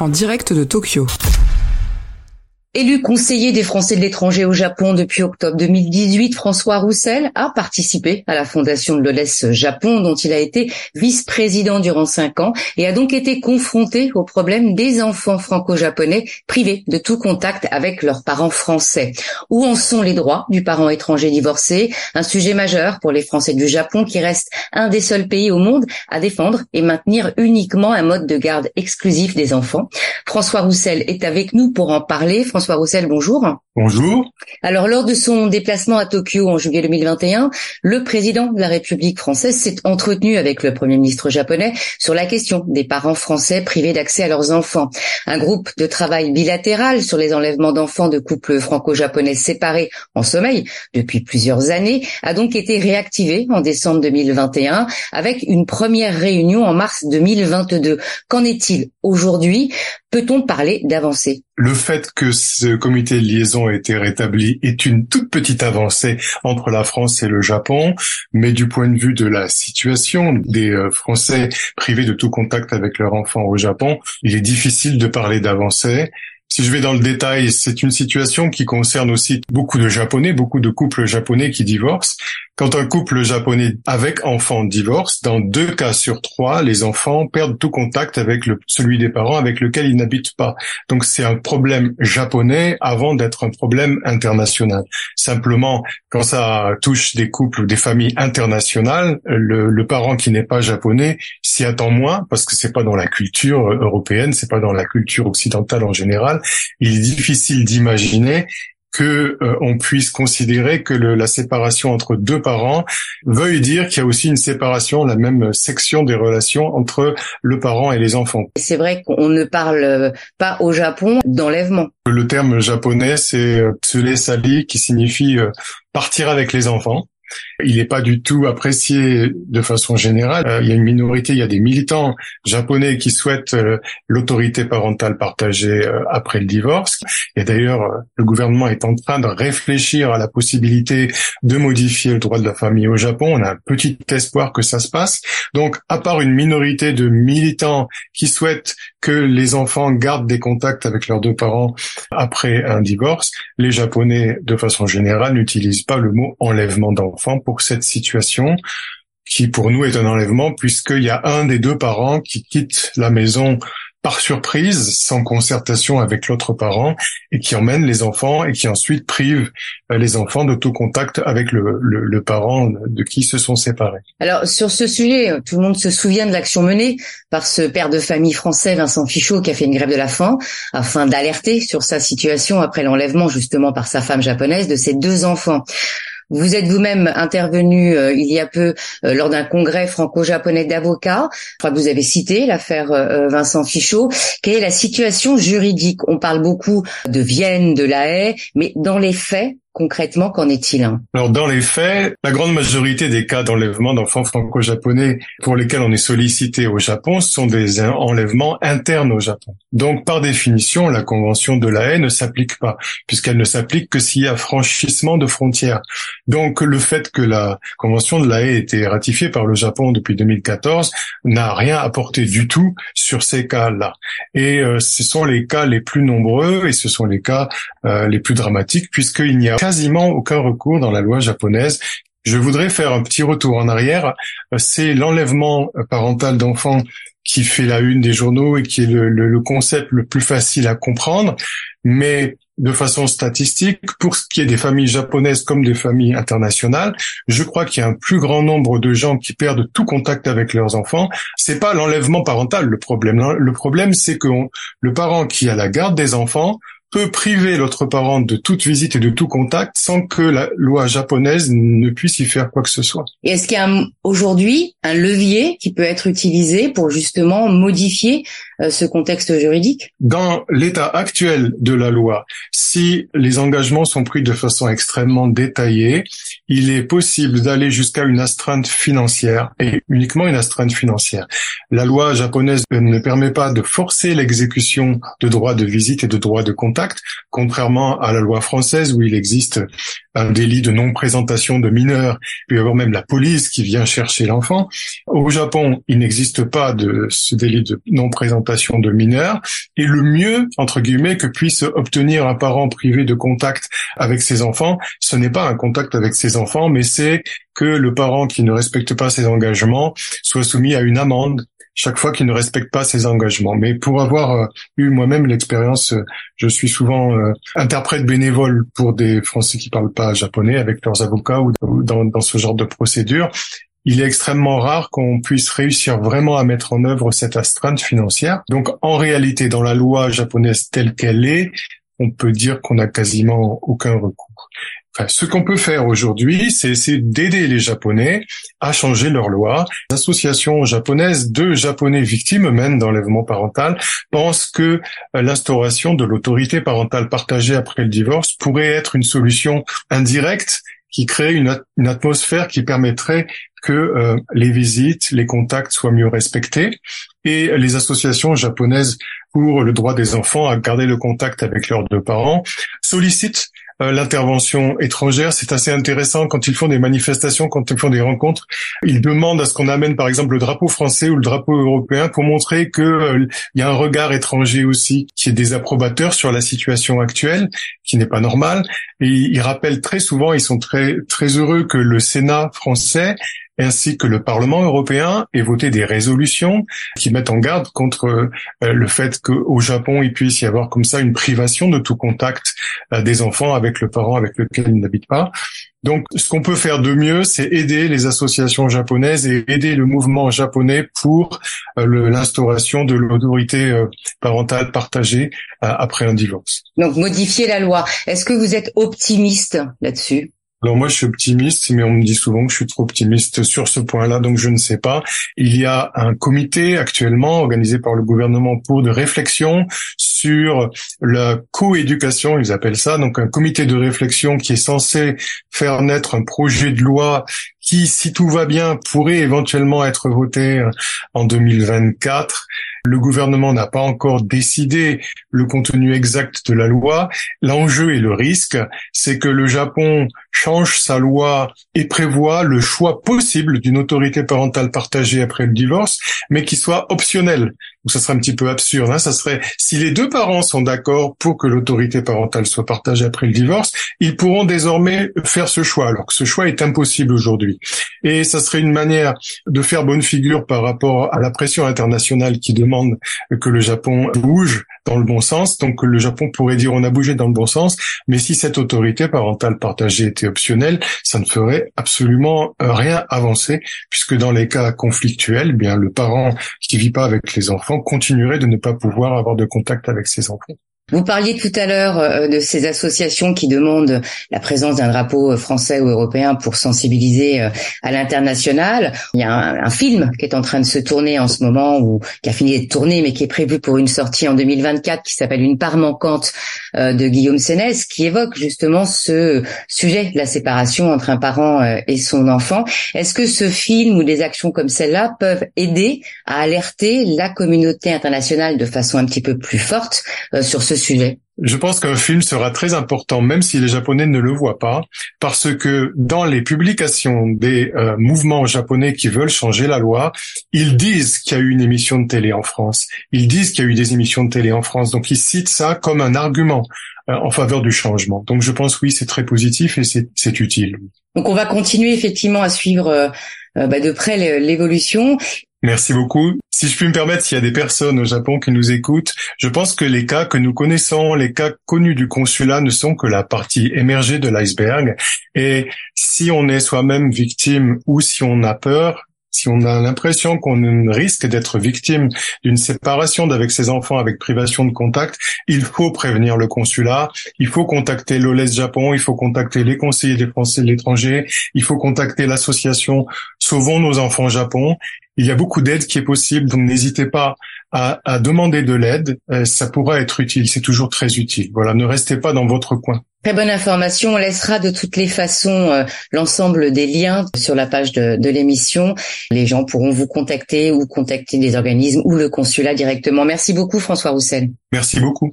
en direct de Tokyo. Élu conseiller des Français de l'étranger au Japon depuis octobre 2018, François Roussel a participé à la fondation de l'OLES Japon, dont il a été vice-président durant cinq ans et a donc été confronté au problème des enfants franco-japonais privés de tout contact avec leurs parents français. Où en sont les droits du parent étranger divorcé? Un sujet majeur pour les Français du Japon qui reste un des seuls pays au monde à défendre et maintenir uniquement un mode de garde exclusif des enfants. François Roussel est avec nous pour en parler. Roussel, bonjour. Bonjour. Alors, lors de son déplacement à Tokyo en juillet 2021, le président de la République française s'est entretenu avec le premier ministre japonais sur la question des parents français privés d'accès à leurs enfants. Un groupe de travail bilatéral sur les enlèvements d'enfants de couples franco-japonais séparés en sommeil depuis plusieurs années a donc été réactivé en décembre 2021 avec une première réunion en mars 2022. Qu'en est-il aujourd'hui? Peut-on parler d'avancée? Le fait que ce comité de liaison ait été rétabli est une toute petite avancée entre la France et le Japon, mais du point de vue de la situation des euh, Français privés de tout contact avec leurs enfants au Japon, il est difficile de parler d'avancée. Si je vais dans le détail, c'est une situation qui concerne aussi beaucoup de Japonais, beaucoup de couples japonais qui divorcent. Quand un couple japonais avec enfant divorce, dans deux cas sur trois, les enfants perdent tout contact avec le, celui des parents avec lequel ils n'habitent pas. Donc c'est un problème japonais avant d'être un problème international. Simplement, quand ça touche des couples ou des familles internationales, le, le parent qui n'est pas japonais s'y attend moins parce que c'est pas dans la culture européenne, c'est pas dans la culture occidentale en général. Il est difficile d'imaginer que euh, on puisse considérer que le, la séparation entre deux parents veuille dire qu'il y a aussi une séparation, la même section des relations entre le parent et les enfants. C'est vrai qu'on ne parle pas au Japon d'enlèvement. Le terme japonais, c'est euh, tsule sali, qui signifie euh, partir avec les enfants. Il n'est pas du tout apprécié de façon générale. Euh, il y a une minorité, il y a des militants japonais qui souhaitent euh, l'autorité parentale partagée euh, après le divorce. Et d'ailleurs, le gouvernement est en train de réfléchir à la possibilité de modifier le droit de la famille au Japon. On a un petit espoir que ça se passe. Donc, à part une minorité de militants qui souhaitent que les enfants gardent des contacts avec leurs deux parents après un divorce, les Japonais, de façon générale, n'utilisent pas le mot enlèvement d'enfants pour cette situation qui pour nous est un enlèvement puisqu'il y a un des deux parents qui quitte la maison par surprise, sans concertation avec l'autre parent, et qui emmène les enfants et qui ensuite prive euh, les enfants de tout contact avec le, le, parent de qui se sont séparés. Alors sur ce sujet, tout le monde se souvient de l'action menée par ce père de famille français, Vincent Fichot, qui a fait une grève de la faim afin d'alerter sur sa situation après l'enlèvement justement par sa femme japonaise de ses deux enfants. Vous êtes vous-même intervenu euh, il y a peu euh, lors d'un congrès franco-japonais d'avocats. Je crois que vous avez cité l'affaire euh, Vincent Fichot. Quelle est la situation juridique? On parle beaucoup de Vienne, de La Haye, mais dans les faits, Concrètement, qu'en est-il Alors dans les faits, la grande majorité des cas d'enlèvement d'enfants franco-japonais pour lesquels on est sollicité au Japon sont des enlèvements internes au Japon. Donc par définition, la convention de la haie ne s'applique pas, puisqu'elle ne s'applique que s'il y a franchissement de frontières. Donc le fait que la convention de la haie ait été ratifiée par le Japon depuis 2014 n'a rien apporté du tout sur ces cas-là. Et euh, ce sont les cas les plus nombreux et ce sont les cas euh, les plus dramatiques, puisqu'il n'y a quasiment aucun recours dans la loi japonaise. Je voudrais faire un petit retour en arrière. C'est l'enlèvement parental d'enfants qui fait la une des journaux et qui est le, concept le plus facile à comprendre. Mais de façon statistique, pour ce qui est des familles japonaises comme des familles internationales, je crois qu'il y a un plus grand nombre de gens qui perdent tout contact avec leurs enfants. C'est pas l'enlèvement parental le problème. Le problème, c'est que le parent qui a la garde des enfants peut priver l'autre parent de toute visite et de tout contact sans que la loi japonaise ne puisse y faire quoi que ce soit. Est-ce qu'il y a aujourd'hui un levier qui peut être utilisé pour justement modifier ce contexte juridique Dans l'état actuel de la loi, si les engagements sont pris de façon extrêmement détaillée, il est possible d'aller jusqu'à une astreinte financière et uniquement une astreinte financière. La loi japonaise ne permet pas de forcer l'exécution de droits de visite et de droits de contact, contrairement à la loi française où il existe un délit de non-présentation de mineurs, y avoir même la police qui vient chercher l'enfant. Au Japon, il n'existe pas de ce délit de non-présentation de mineurs, et le mieux, entre guillemets, que puisse obtenir un parent privé de contact avec ses enfants, ce n'est pas un contact avec ses enfants, mais c'est que le parent qui ne respecte pas ses engagements soit soumis à une amende chaque fois qu'il ne respecte pas ses engagements. Mais pour avoir euh, eu moi-même l'expérience, euh, je suis souvent euh, interprète bénévole pour des Français qui parlent pas japonais avec leurs avocats ou dans, dans ce genre de procédure. Il est extrêmement rare qu'on puisse réussir vraiment à mettre en œuvre cette astreinte financière. Donc, en réalité, dans la loi japonaise telle qu'elle est, on peut dire qu'on n'a quasiment aucun recours ce qu'on peut faire aujourd'hui, c'est essayer d'aider les Japonais à changer leur loi. L'association japonaise de Japonais victimes même d'enlèvement parental pense que euh, l'instauration de l'autorité parentale partagée après le divorce pourrait être une solution indirecte qui crée une, atmosphère qui permettrait que euh, les visites, les contacts soient mieux respectés. Et les associations japonaises pour le droit des enfants à garder le contact avec leurs deux parents sollicitent l'intervention étrangère. C'est assez intéressant quand ils font des manifestations, quand ils font des rencontres. Ils demandent à ce qu'on amène par exemple le drapeau français ou le drapeau européen pour montrer que euh, il y a un regard étranger aussi qui est désapprobateur sur la situation actuelle, qui n'est pas normale. Et ils rappellent très souvent, ils sont très très heureux que le Sénat français ainsi que le Parlement européen ait voté des résolutions qui mettent en garde contre euh, le fait qu'au Japon, il puisse y avoir comme ça une privation de tout contact euh, des enfants avec le parent avec lequel ils n'habitent pas. Donc, ce qu'on peut faire de mieux, c'est aider les associations japonaises et aider le mouvement japonais pour euh, l'instauration de l'autorité parentale partagée après un divorce. Donc, modifier la loi. Est-ce que vous êtes optimiste là-dessus? Alors moi, je suis optimiste, mais on me dit souvent que je suis trop optimiste sur ce point-là, donc je ne sais pas. Il y a un comité actuellement organisé par le gouvernement pour de réflexion sur la coéducation, ils appellent ça, donc un comité de réflexion qui est censé faire naître un projet de loi qui, si tout va bien, pourrait éventuellement être voté en 2024 le gouvernement n'a pas encore décidé le contenu exact de la loi. L'enjeu et le risque, c'est que le Japon change sa loi et prévoit le choix possible d'une autorité parentale partagée après le divorce, mais qui soit optionnel. Donc ça serait un petit peu absurde. Hein. Ça serait si les deux parents sont d'accord pour que l'autorité parentale soit partagée après le divorce, ils pourront désormais faire ce choix, alors que ce choix est impossible aujourd'hui. Et ça serait une manière de faire bonne figure par rapport à la pression internationale qui demande que le Japon bouge dans le bon sens. Donc le Japon pourrait dire on a bougé dans le bon sens, mais si cette autorité parentale partagée était optionnelle, ça ne ferait absolument rien avancer, puisque dans les cas conflictuels, eh bien le parent qui vit pas avec les enfants continuerait de ne pas pouvoir avoir de contact avec ses enfants. Vous parliez tout à l'heure euh, de ces associations qui demandent la présence d'un drapeau euh, français ou européen pour sensibiliser euh, à l'international. Il y a un, film qui est en train de se tourner en ce moment ou qui a fini de tourner mais qui est prévu pour une sortie en 2024 qui s'appelle Une part manquante de Guillaume Sénès qui évoque justement ce sujet, la séparation entre un parent et son enfant. Est-ce que ce film ou des actions comme celle-là peuvent aider à alerter la communauté internationale de façon un petit peu plus forte sur ce sujet je pense qu'un film sera très important, même si les Japonais ne le voient pas, parce que dans les publications des euh, mouvements japonais qui veulent changer la loi, ils disent qu'il y a eu une émission de télé en France. Ils disent qu'il y a eu des émissions de télé en France. Donc ils citent ça comme un argument euh, en faveur du changement. Donc je pense oui, c'est très positif et c'est utile. Donc on va continuer effectivement à suivre euh, bah, de près l'évolution. Merci beaucoup. Si je puis me permettre, s'il y a des personnes au Japon qui nous écoutent, je pense que les cas que nous connaissons, les cas connus du consulat ne sont que la partie émergée de l'iceberg. Et si on est soi-même victime ou si on a peur, si on a l'impression qu'on risque d'être victime d'une séparation d'avec ses enfants avec privation de contact, il faut prévenir le consulat, il faut contacter l'OLES Japon, il faut contacter les conseillers des Français de l'étranger, il faut contacter l'association Sauvons nos enfants Japon. Il y a beaucoup d'aide qui est possible, donc n'hésitez pas à, à, demander de l'aide. Euh, ça pourra être utile, c'est toujours très utile. Voilà, ne restez pas dans votre coin. Très bonne information. On laissera de toutes les façons euh, l'ensemble des liens sur la page de, de l'émission. Les gens pourront vous contacter ou contacter des organismes ou le consulat directement. Merci beaucoup François Roussel. Merci beaucoup.